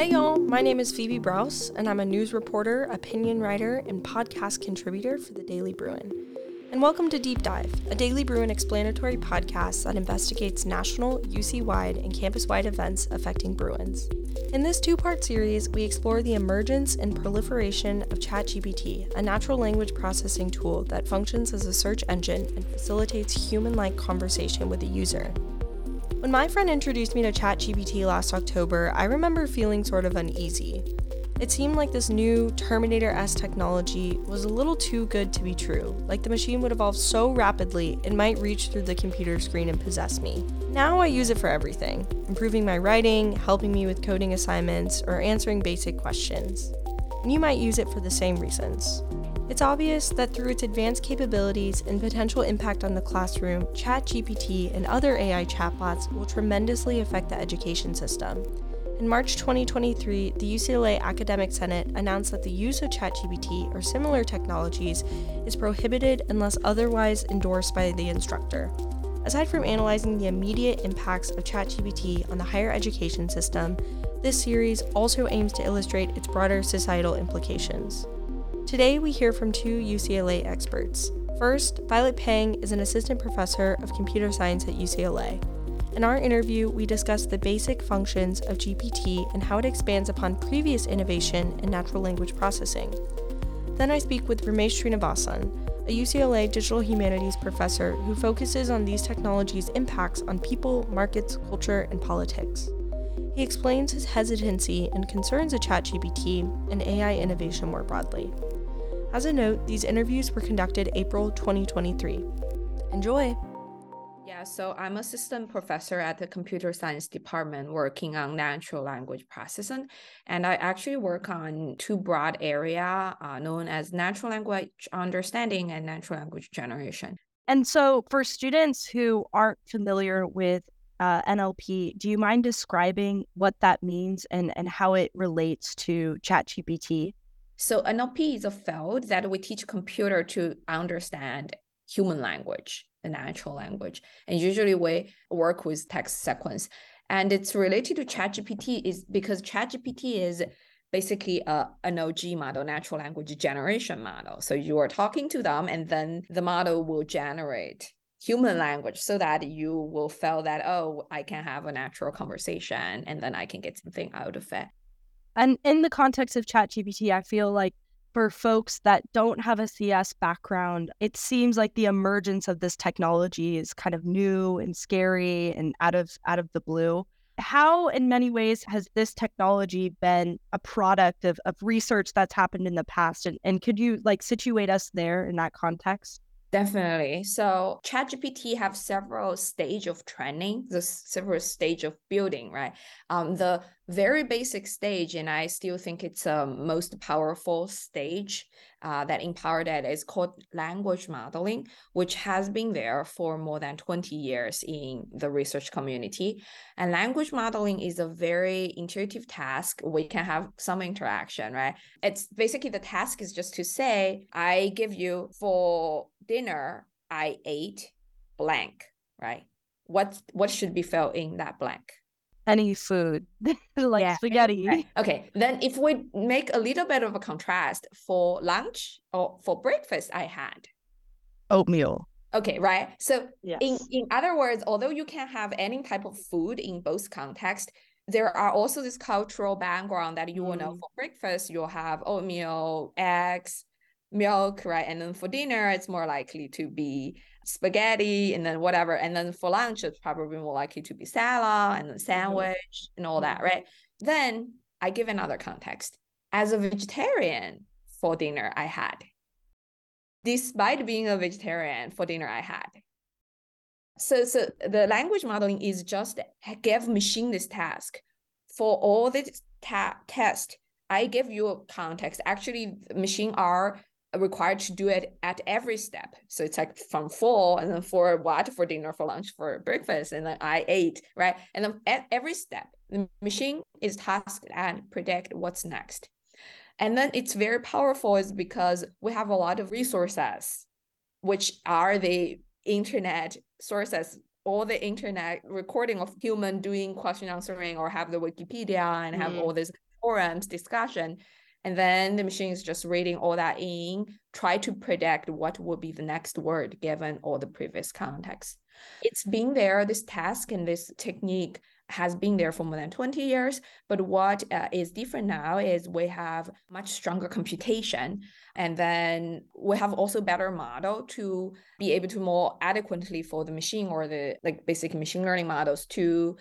Hey y'all, my name is Phoebe Brous, and I'm a news reporter, opinion writer, and podcast contributor for the Daily Bruin. And welcome to Deep Dive, a Daily Bruin explanatory podcast that investigates national, UC wide, and campus wide events affecting Bruins. In this two part series, we explore the emergence and proliferation of ChatGPT, a natural language processing tool that functions as a search engine and facilitates human like conversation with a user. When my friend introduced me to ChatGPT last October, I remember feeling sort of uneasy. It seemed like this new Terminator S technology was a little too good to be true, like the machine would evolve so rapidly it might reach through the computer screen and possess me. Now I use it for everything improving my writing, helping me with coding assignments, or answering basic questions. And you might use it for the same reasons. It's obvious that through its advanced capabilities and potential impact on the classroom, ChatGPT and other AI chatbots will tremendously affect the education system. In March 2023, the UCLA Academic Senate announced that the use of ChatGPT or similar technologies is prohibited unless otherwise endorsed by the instructor. Aside from analyzing the immediate impacts of ChatGPT on the higher education system, this series also aims to illustrate its broader societal implications. Today, we hear from two UCLA experts. First, Violet Peng is an assistant professor of computer science at UCLA. In our interview, we discuss the basic functions of GPT and how it expands upon previous innovation in natural language processing. Then I speak with Ramesh Srinivasan, a UCLA digital humanities professor who focuses on these technologies' impacts on people, markets, culture, and politics. He explains his hesitancy and concerns of ChatGPT and AI innovation more broadly. As a note, these interviews were conducted April 2023. Enjoy! Yeah, so I'm a assistant professor at the computer science department working on natural language processing. And I actually work on two broad area uh, known as natural language understanding and natural language generation. And so for students who aren't familiar with uh, NLP, do you mind describing what that means and, and how it relates to ChatGPT? So NLP is a field that we teach computer to understand human language, the natural language. And usually we work with text sequence. And it's related to ChatGPT is because ChatGPT is basically a NLG model, natural language generation model. So you are talking to them and then the model will generate human language so that you will feel that, oh, I can have a natural conversation and then I can get something out of it. And in the context of ChatGPT, I feel like for folks that don't have a CS background, it seems like the emergence of this technology is kind of new and scary and out of out of the blue. How in many ways has this technology been a product of, of research that's happened in the past? And, and could you like situate us there in that context? Definitely. So ChatGPT have several stage of training, the several stage of building, right? Um, the very basic stage, and I still think it's a most powerful stage uh, that empowered that is called language modeling, which has been there for more than 20 years in the research community. And language modeling is a very intuitive task. We can have some interaction, right? It's basically the task is just to say, I give you for dinner, I ate blank, right? What what should be filled in that blank? Any food, like yeah. spaghetti. Right. Okay, then if we make a little bit of a contrast for lunch or for breakfast, I had oatmeal. Okay, right. So yes. in in other words, although you can have any type of food in both contexts, there are also this cultural background that you mm. will know for breakfast you'll have oatmeal, eggs, milk, right? And then for dinner, it's more likely to be spaghetti and then whatever. And then for lunch, it's probably more likely to be salad and then mm-hmm. sandwich and all that, mm-hmm. right? Then I give another context. As a vegetarian for dinner, I had. Despite being a vegetarian for dinner, I had. So, so the language modeling is just give machine this task for all the ta- test. I give you a context. Actually, machine are required to do it at every step. So it's like from four and then for what, for dinner, for lunch, for breakfast, and then I ate, right? And then at every step, the machine is tasked and predict what's next. And then it's very powerful is because we have a lot of resources, which are the internet sources, all the internet recording of human doing question answering or have the Wikipedia and have mm. all these forums discussion and then the machine is just reading all that in try to predict what would be the next word given all the previous context it's been there this task and this technique has been there for more than 20 years. But what uh, is different now is we have much stronger computation. And then we have also better model to be able to more adequately for the machine or the like basic machine learning models to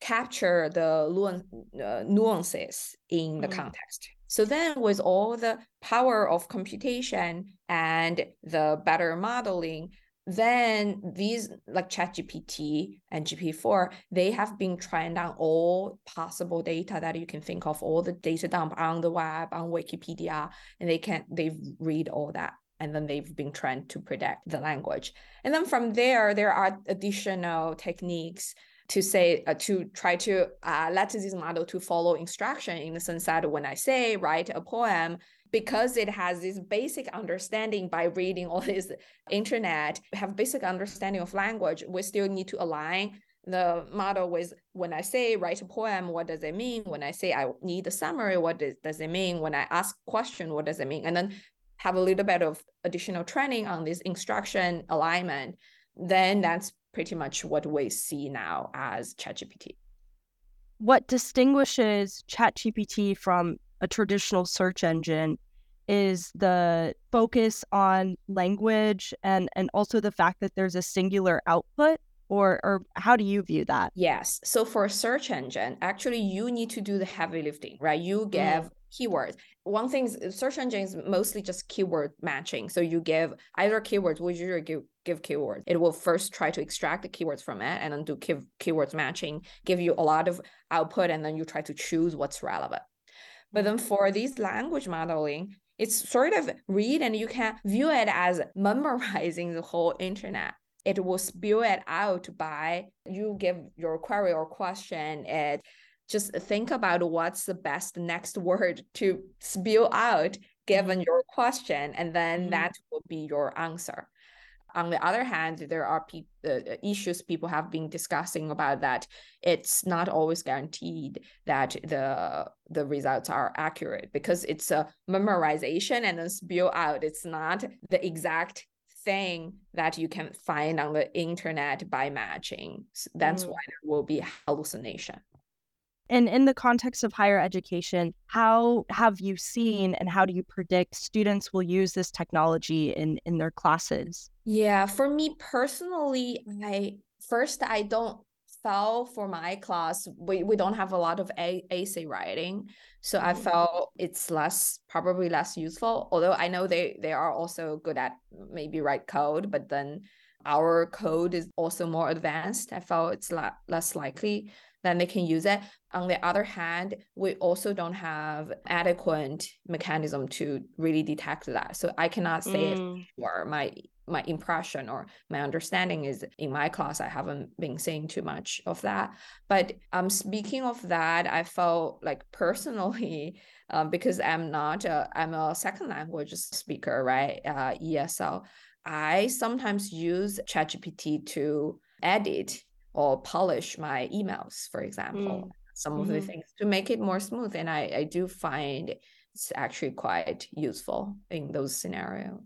capture the uh, nuances in the mm. context. So then with all the power of computation and the better modeling, then these like ChatGPT and GPT-4, they have been trying on all possible data that you can think of, all the data dump on the web, on Wikipedia, and they can they've read all that. And then they've been trained to predict the language. And then from there, there are additional techniques to say uh, to try to uh, let this model to follow instruction in the sense that when I say write a poem, because it has this basic understanding by reading all this internet, have basic understanding of language, we still need to align the model with when I say write a poem, what does it mean? When I say I need a summary, what does, does it mean? When I ask question, what does it mean? And then have a little bit of additional training on this instruction alignment, then that's pretty much what we see now as ChatGPT. What distinguishes ChatGPT from a traditional search engine is the focus on language and and also the fact that there's a singular output or or how do you view that yes so for a search engine actually you need to do the heavy lifting right you mm. give mm. Keywords. One thing is search engine is mostly just keyword matching. So you give either keywords which usually give give keywords? It will first try to extract the keywords from it and then do key, keywords matching give you a lot of output and then you try to choose what's relevant. But then for these language modeling, it's sort of read and you can view it as memorizing the whole internet. It will spew it out by you give your query or question it just think about what's the best next word to spew out given your question and then mm-hmm. that will be your answer on the other hand, there are pe- uh, issues people have been discussing about that. It's not always guaranteed that the the results are accurate because it's a memorization and then spill out. It's not the exact thing that you can find on the internet by matching. So that's mm. why there will be hallucination. And in the context of higher education, how have you seen and how do you predict students will use this technology in, in their classes? Yeah, for me personally, I first I don't felt for my class we, we don't have a lot of a- essay writing so i mm-hmm. felt it's less probably less useful although i know they they are also good at maybe write code but then our code is also more advanced i felt it's la- less likely then they can use it. On the other hand, we also don't have adequate mechanism to really detect that. So I cannot say mm. or my my impression or my understanding is in my class I haven't been seeing too much of that. But um speaking of that, I felt like personally um, because I'm not a, I'm a second language speaker, right? Uh, ESL. I sometimes use ChatGPT to edit or polish my emails, for example, mm. some mm-hmm. of the mm-hmm. things to make it more smooth. And I, I do find it's actually quite useful in those scenarios.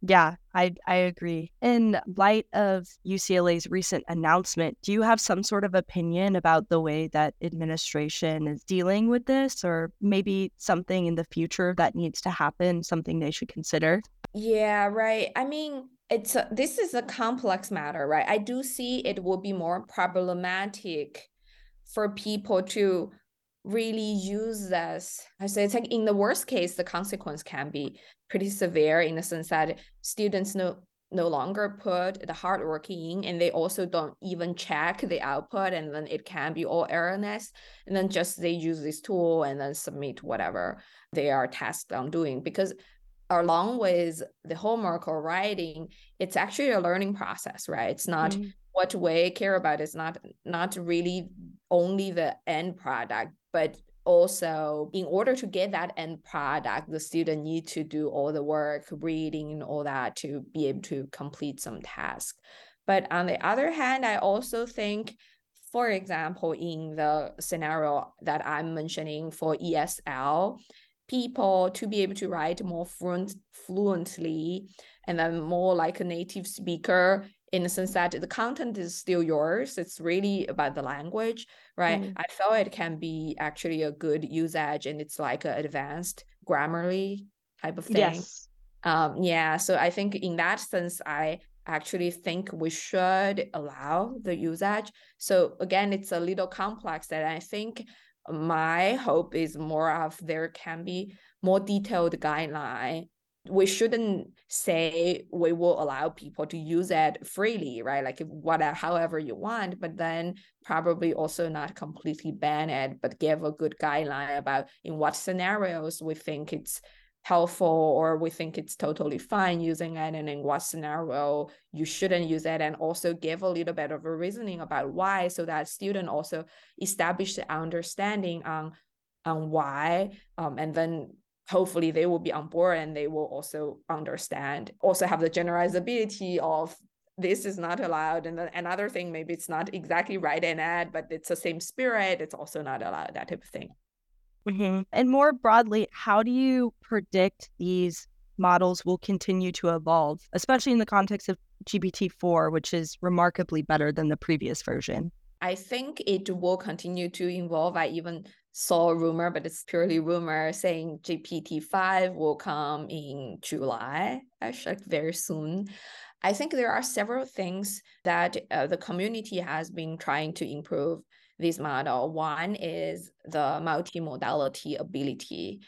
Yeah, I I agree. In light of UCLA's recent announcement, do you have some sort of opinion about the way that administration is dealing with this or maybe something in the future that needs to happen, something they should consider? Yeah, right. I mean, it's a, this is a complex matter, right? I do see it will be more problematic for people to really use this. I say it's like in the worst case, the consequence can be pretty severe in the sense that students no no longer put the hard work in and they also don't even check the output and then it can be all erroneous and then just they use this tool and then submit whatever they are tasked on doing because along with the homework or writing it's actually a learning process right? It's not mm-hmm. what we care about. Is not not really only the end product but also in order to get that end product the student need to do all the work reading and all that to be able to complete some task. But on the other hand i also think For example, in the scenario that I'm mentioning for ESL, people to be able to write more fluent, fluently and then more like a native speaker in the sense that the content is still yours. It's really about the language, right? Mm. I feel it can be actually a good usage and it's like an advanced Grammarly type of thing. Yes. Um, yeah. So I think in that sense, I actually think we should allow the usage. So again, it's a little complex that I think my hope is more of there can be more detailed guideline. We shouldn't say we will allow people to use it freely right? Like whatever however you want but then probably also not completely ban it but give a good guideline about in what scenarios we think it's helpful or we think it's totally fine using it and in what scenario you shouldn't use it and also give a little bit of a reasoning about why so that student also establish the understanding on on why um, and then hopefully they will be on board and they will also understand also have the generalizability of this is not allowed and then another thing maybe it's not exactly right and ad but it's the same spirit it's also not allowed that type of thing Mm-hmm. And more broadly, how do you predict these models will continue to evolve, especially in the context of GPT-4, which is remarkably better than the previous version? I think it will continue to evolve. I even saw a rumor, but it's purely rumor saying GPT-5 will come in July, actually very soon. I think there are several things that uh, the community has been trying to improve this model. One is the multimodality ability,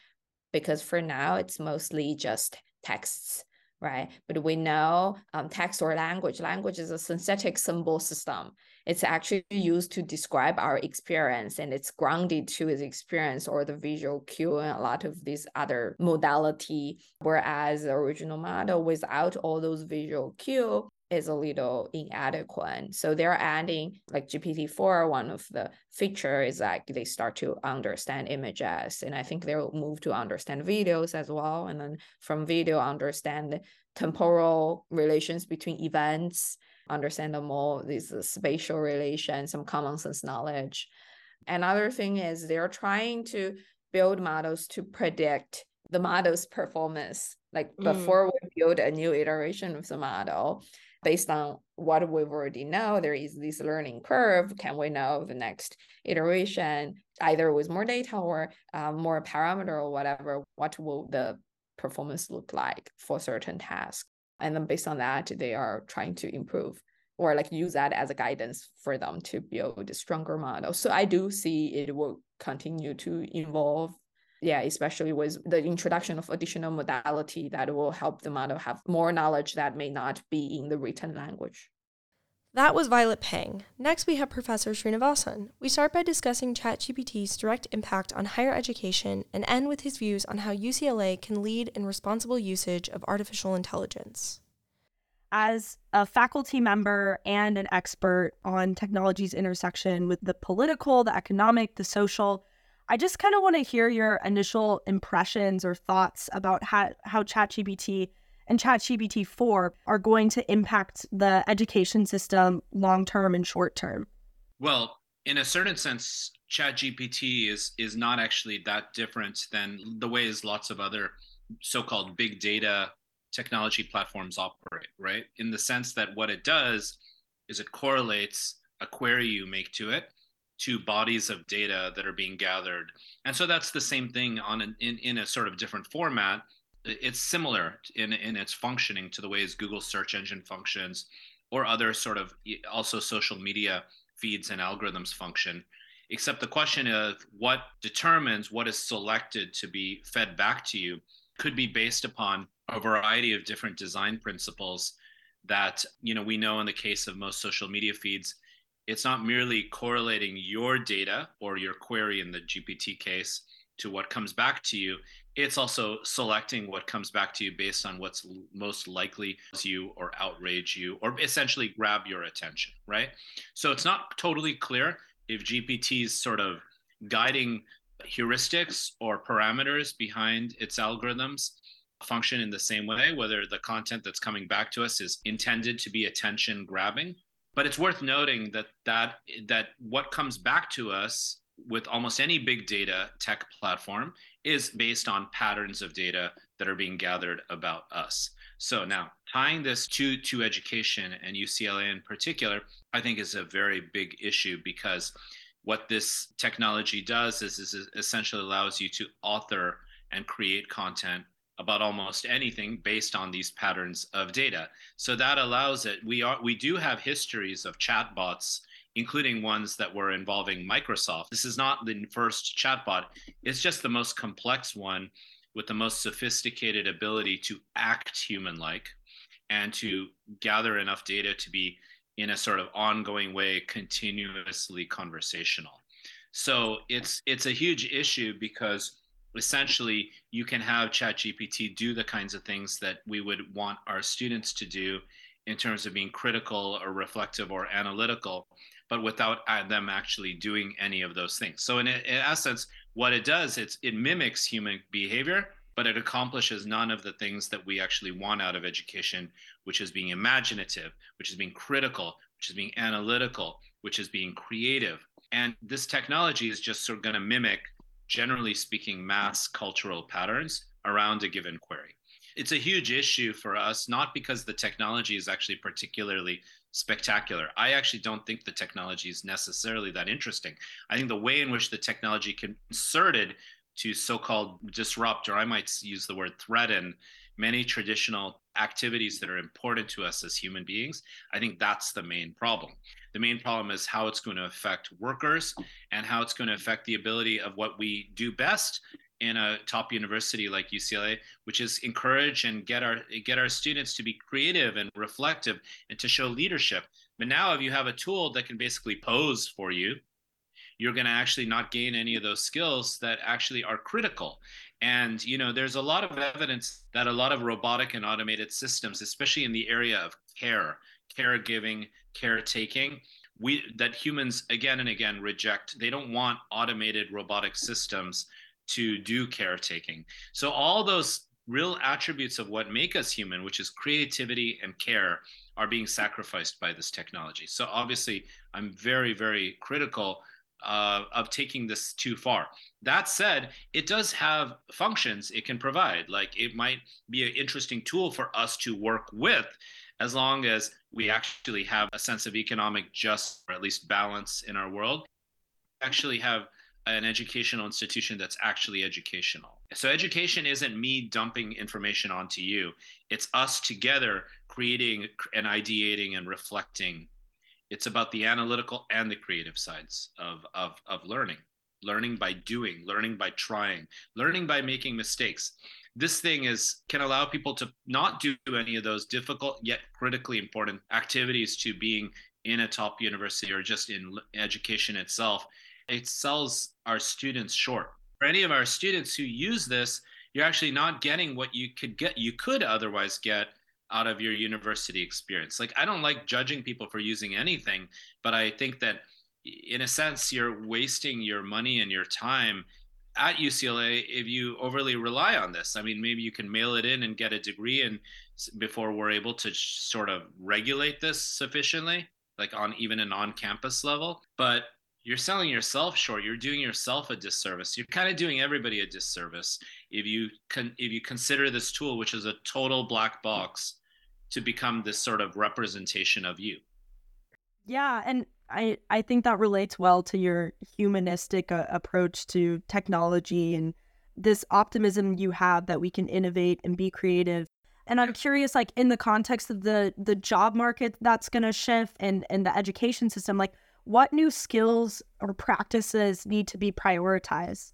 because for now it's mostly just texts, right? But we know um, text or language, language is a synthetic symbol system. It's actually used to describe our experience and it's grounded to its experience or the visual cue and a lot of these other modality. Whereas the original model without all those visual cue is a little inadequate. So they're adding like GPT-4, one of the feature is like they start to understand images. And I think they'll move to understand videos as well. And then from video, understand temporal relations between events, understand more these spatial relations, some common sense knowledge. Another thing is they're trying to build models to predict the model's performance like mm. before we build a new iteration of the model based on what we've already know, there is this learning curve. Can we know the next iteration, either with more data or um, more parameter or whatever, what will the performance look like for certain tasks? And then based on that, they are trying to improve or like use that as a guidance for them to build a stronger model. So I do see it will continue to evolve yeah, especially with the introduction of additional modality that will help the model have more knowledge that may not be in the written language. That was Violet Peng. Next, we have Professor Srinivasan. We start by discussing ChatGPT's direct impact on higher education and end with his views on how UCLA can lead in responsible usage of artificial intelligence. As a faculty member and an expert on technology's intersection with the political, the economic, the social, I just kind of want to hear your initial impressions or thoughts about how, how ChatGPT and ChatGPT 4 are going to impact the education system long term and short term. Well, in a certain sense, ChatGPT is is not actually that different than the ways lots of other so-called big data technology platforms operate, right? In the sense that what it does is it correlates a query you make to it to bodies of data that are being gathered. And so that's the same thing on an, in, in a sort of different format. It's similar in, in its functioning to the ways Google search engine functions or other sort of also social media feeds and algorithms function. Except the question of what determines what is selected to be fed back to you could be based upon a variety of different design principles that you know we know in the case of most social media feeds it's not merely correlating your data or your query in the GPT case to what comes back to you. It's also selecting what comes back to you based on what's most likely to you or outrage you or essentially grab your attention, right? So it's not totally clear if GPT's sort of guiding heuristics or parameters behind its algorithms function in the same way, whether the content that's coming back to us is intended to be attention grabbing But it's worth noting that that that what comes back to us with almost any big data tech platform is based on patterns of data that are being gathered about us. So now tying this to to education and UCLA in particular, I think is a very big issue because what this technology does is, is essentially allows you to author and create content about almost anything based on these patterns of data. So that allows it. We are we do have histories of chatbots, including ones that were involving Microsoft. This is not the first chatbot. It's just the most complex one with the most sophisticated ability to act human-like and to gather enough data to be in a sort of ongoing way continuously conversational. So it's it's a huge issue because essentially you can have ChatGPT do the kinds of things that we would want our students to do in terms of being critical or reflective or analytical, but without uh, them actually doing any of those things. So in, in essence, what it does, it's it mimics human behavior, but it accomplishes none of the things that we actually want out of education, which is being imaginative, which is being critical, which is being analytical, which is being creative. And this technology is just sort of going to mimic generally speaking, mass cultural patterns around a given query. It's a huge issue for us, not because the technology is actually particularly spectacular. I actually don't think the technology is necessarily that interesting. I think the way in which the technology can inserted to so-called disrupt, or I might use the word threaten, many traditional activities that are important to us as human beings, I think that's the main problem. The main problem is how it's going to affect workers and how it's going to affect the ability of what we do best in a top university like UCLA, which is encourage and get our get our students to be creative and reflective and to show leadership. But now if you have a tool that can basically pose for you, you're going to actually not gain any of those skills that actually are critical. And you know, there's a lot of evidence that a lot of robotic and automated systems, especially in the area of care, caregiving, caretaking we that humans again and again reject. They don't want automated robotic systems to do caretaking. So all those real attributes of what make us human which is creativity and care are being sacrificed by this technology. So obviously i'm very very critical uh, of taking this too far that said it does have functions it can provide like it might be an interesting tool for us to work with as long as we actually have a sense of economic justice or at least balance in our world, actually have an educational institution that's actually educational. So education isn't me dumping information onto you. It's us together creating and ideating and reflecting. It's about the analytical and the creative sides of, of, of learning. Learning by doing, learning by trying, learning by making mistakes. This thing is can allow people to not do any of those difficult yet critically important activities to being in a top university or just in education itself. It sells our students short. For any of our students who use this you're actually not getting what you could get you could otherwise get out of your university experience like i don't like judging people for using anything but i think that in a sense you're wasting your money and your time at UCLA if you overly rely on this. I mean, maybe you can mail it in and get a degree, and before we're able to sort of regulate this sufficiently, like on even an on-campus level. But you're selling yourself short. You're doing yourself a disservice. You're kind of doing everybody a disservice if you can if you consider this tool, which is a total black box, to become this sort of representation of you. Yeah, and I I think that relates well to your humanistic uh, approach to technology and this optimism you have that we can innovate and be creative. And I'm curious, like in the context of the the job market that's going to shift and and the education system, like what new skills or practices need to be prioritized?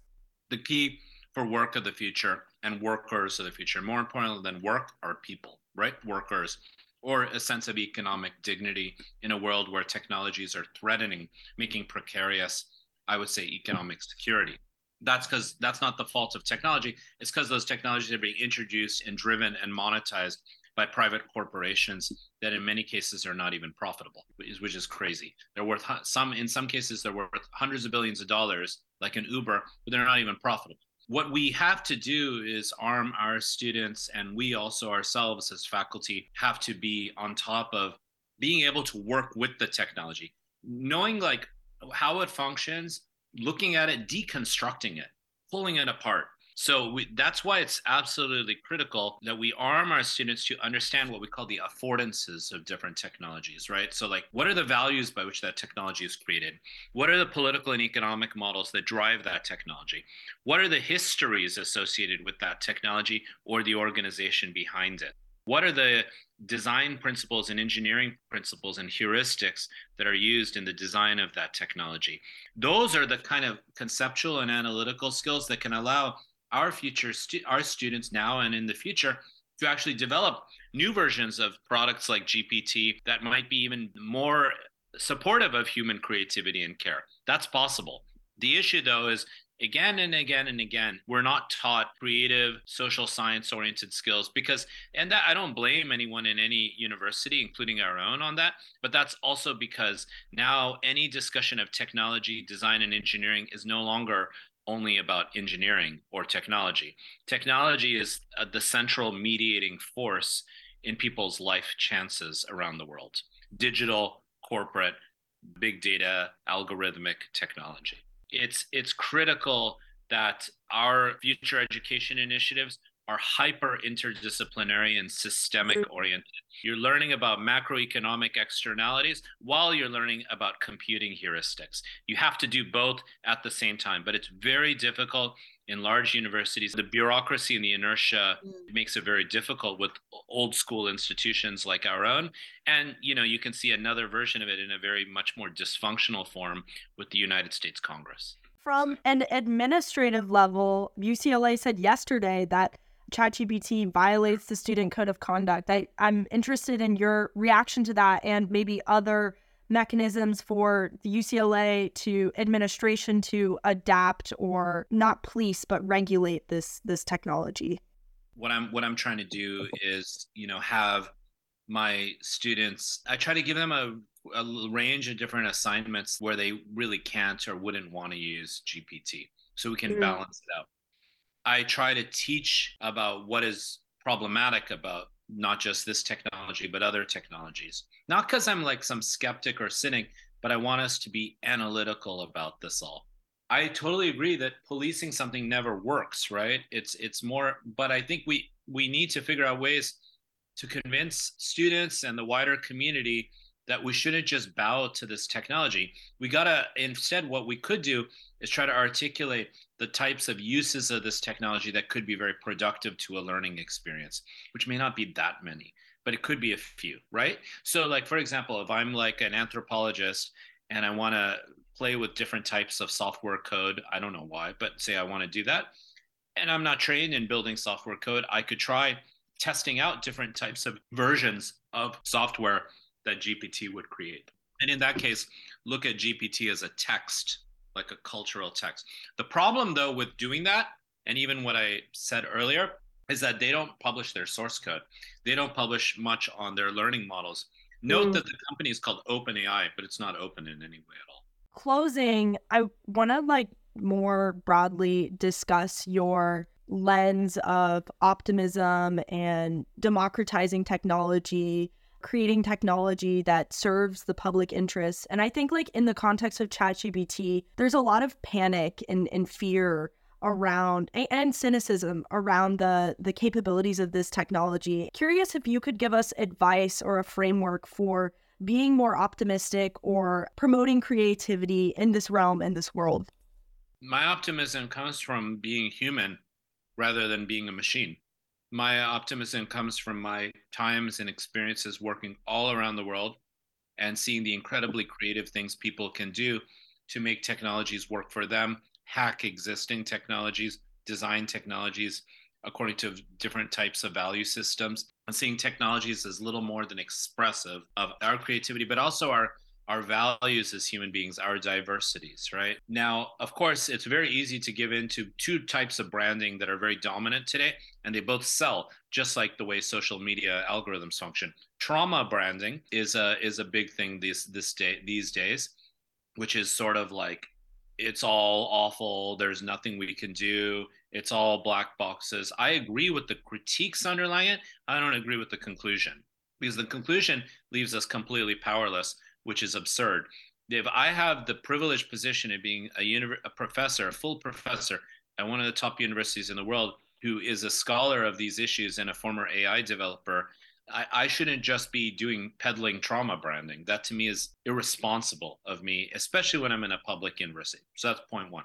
The key for work of the future and workers of the future, more importantly than work, are people, right? Workers or a sense of economic dignity in a world where technologies are threatening, making precarious, I would say, economic security. That's because that's not the fault of technology. It's because those technologies are being introduced and driven and monetized by private corporations that in many cases are not even profitable, which is crazy. They're worth some, in some cases, they're worth hundreds of billions of dollars, like an Uber, but they're not even profitable what we have to do is arm our students and we also ourselves as faculty have to be on top of being able to work with the technology, knowing like how it functions, looking at it, deconstructing it, pulling it apart. So we, that's why it's absolutely critical that we arm our students to understand what we call the affordances of different technologies, right? So, like, what are the values by which that technology is created? What are the political and economic models that drive that technology? What are the histories associated with that technology or the organization behind it? What are the design principles and engineering principles and heuristics that are used in the design of that technology? Those are the kind of conceptual and analytical skills that can allow our future stu- our students now and in the future to actually develop new versions of products like GPT that might be even more supportive of human creativity and care. That's possible. The issue though is again and again and again we're not taught creative social science oriented skills because and that i don't blame anyone in any university including our own on that but that's also because now any discussion of technology design and engineering is no longer only about engineering or technology. Technology is uh, the central mediating force in people's life chances around the world. Digital corporate big data algorithmic technology. It's it's critical that our future education initiatives are hyper interdisciplinary and systemic oriented. You're learning about macroeconomic externalities while you're learning about computing heuristics. You have to do both at the same time, but it's very difficult in large universities. The bureaucracy and the inertia mm. makes it very difficult with old school institutions like our own. And you know, you can see another version of it in a very much more dysfunctional form with the United States Congress. From an administrative level, UCLA said yesterday that ChatGPT violates the student code of conduct. I, I'm interested in your reaction to that and maybe other mechanisms for the UCLA to administration to adapt or not police but regulate this this technology. What I'm what I'm trying to do is, you know, have my students I try to give them a a range of different assignments where they really can't or wouldn't want to use GPT so we can mm-hmm. balance it out. I try to teach about what is problematic about not just this technology, but other technologies. Not because I'm like some skeptic or cynic, but I want us to be analytical about this all. I totally agree that policing something never works, right? It's it's more, but I think we we need to figure out ways to convince students and the wider community that we shouldn't just bow to this technology. We gotta instead what we could do is try to articulate the types of uses of this technology that could be very productive to a learning experience, which may not be that many, but it could be a few, right? So, like, for example, if I'm like an anthropologist and I want to play with different types of software code, I don't know why, but say I want to do that, and I'm not trained in building software code, I could try testing out different types of versions of software that GPT would create. And in that case, look at GPT as a text like a cultural text. The problem, though, with doing that, and even what I said earlier, is that they don't publish their source code. They don't publish much on their learning models. Note mm. that the company is called OpenAI, but it's not open in any way at all. Closing, I want to like more broadly discuss your lens of optimism and democratizing technology creating technology that serves the public interest. And I think like in the context of ChatGPT, there's a lot of panic and, and fear around and cynicism around the the capabilities of this technology. Curious if you could give us advice or a framework for being more optimistic or promoting creativity in this realm in this world. My optimism comes from being human rather than being a machine my optimism comes from my times and experiences working all around the world and seeing the incredibly creative things people can do to make technologies work for them, hack existing technologies, design technologies according to different types of value systems, and seeing technologies as little more than expressive of our creativity, but also our our values as human beings, our diversities, right? Now, of course, it's very easy to give into two types of branding that are very dominant today, and they both sell just like the way social media algorithms function. Trauma branding is a is a big thing these this day these days, which is sort of like it's all awful, there's nothing we can do, it's all black boxes. I agree with the critiques underlying it. I don't agree with the conclusion because the conclusion leaves us completely powerless, which is absurd. If I have the privileged position of being a, uni- a professor, a full professor at one of the top universities in the world, who is a scholar of these issues and a former AI developer, I, I shouldn't just be doing peddling trauma branding. That to me is irresponsible of me, especially when I'm in a public university. So that's point one.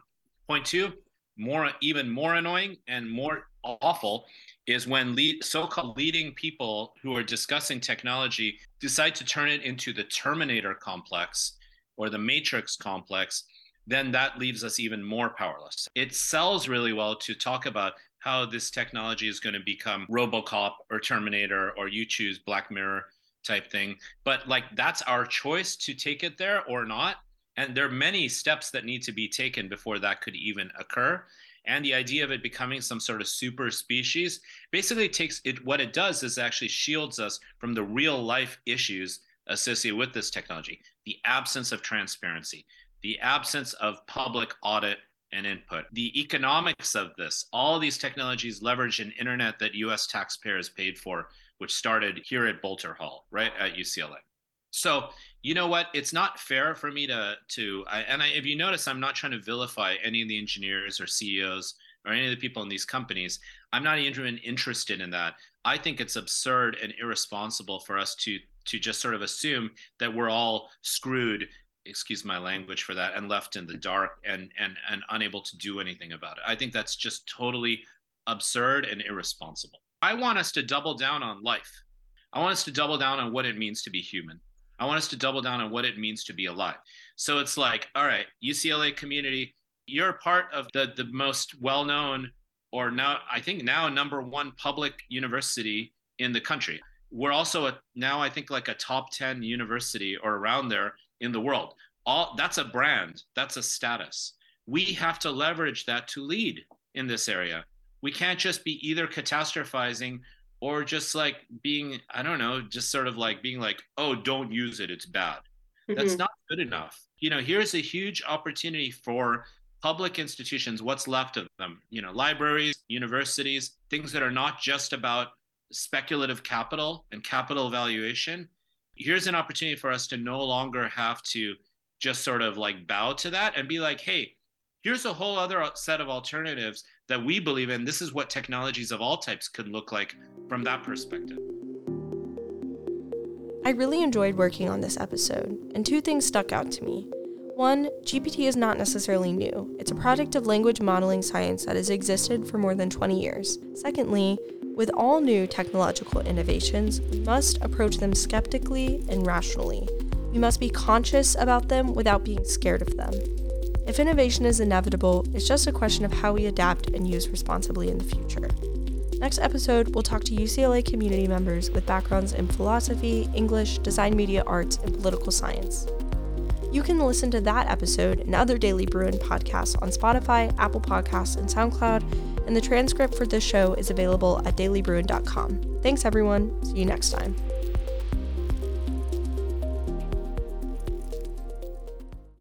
Point two, more even more annoying and more awful is when lead, so-called leading people who are discussing technology decide to turn it into the terminator complex or the matrix complex then that leaves us even more powerless. It sells really well to talk about how this technology is going to become robocop or terminator or you choose black mirror type thing but like that's our choice to take it there or not and there are many steps that need to be taken before that could even occur. And the idea of it becoming some sort of super species basically takes it what it does is actually shields us from the real life issues associated with this technology. The absence of transparency the absence of public audit and input the economics of this all these technologies leverage an internet that us taxpayers paid for which started here at Boelter Hall right at ucla so you know what? It's not fair for me to to I, and I, if you notice, I'm not trying to vilify any of the engineers or CEOs or any of the people in these companies. I'm not even interested in that. I think it's absurd and irresponsible for us to to just sort of assume that we're all screwed excuse my language for that and left in the dark and and and unable to do anything about it i think that's just totally absurd and irresponsible i want us to double down on life i want us to double down on what it means to be human I want us to double down on what it means to be alive. So it's like, all right, UCLA community, you're part of the the most well-known or now I think now number one public university in the country. We're also a, now I think like a top 10 university or around there in the world. All that's a brand, that's a status. We have to leverage that to lead in this area. We can't just be either catastrophizing or just like being i don't know just sort of like being like oh don't use it it's bad mm-hmm. that's not good enough you know here's a huge opportunity for public institutions what's left of them you know libraries universities things that are not just about speculative capital and capital valuation here's an opportunity for us to no longer have to just sort of like bow to that and be like hey here's a whole other set of alternatives that we believe in. This is what technologies of all types could look like from that perspective. I really enjoyed working on this episode, and two things stuck out to me. One, GPT is not necessarily new. It's a product of language modeling science that has existed for more than 20 years. Secondly, with all new technological innovations, we must approach them skeptically and rationally. We must be conscious about them without being scared of them. If innovation is inevitable, it's just a question of how we adapt and use responsibly in the future. Next episode, we'll talk to UCLA community members with backgrounds in philosophy, English, design media arts, and political science. You can listen to that episode and other Daily Bruin podcasts on Spotify, Apple Podcasts, and SoundCloud, and the transcript for this show is available at dailybruin.com. Thanks, everyone. See you next time.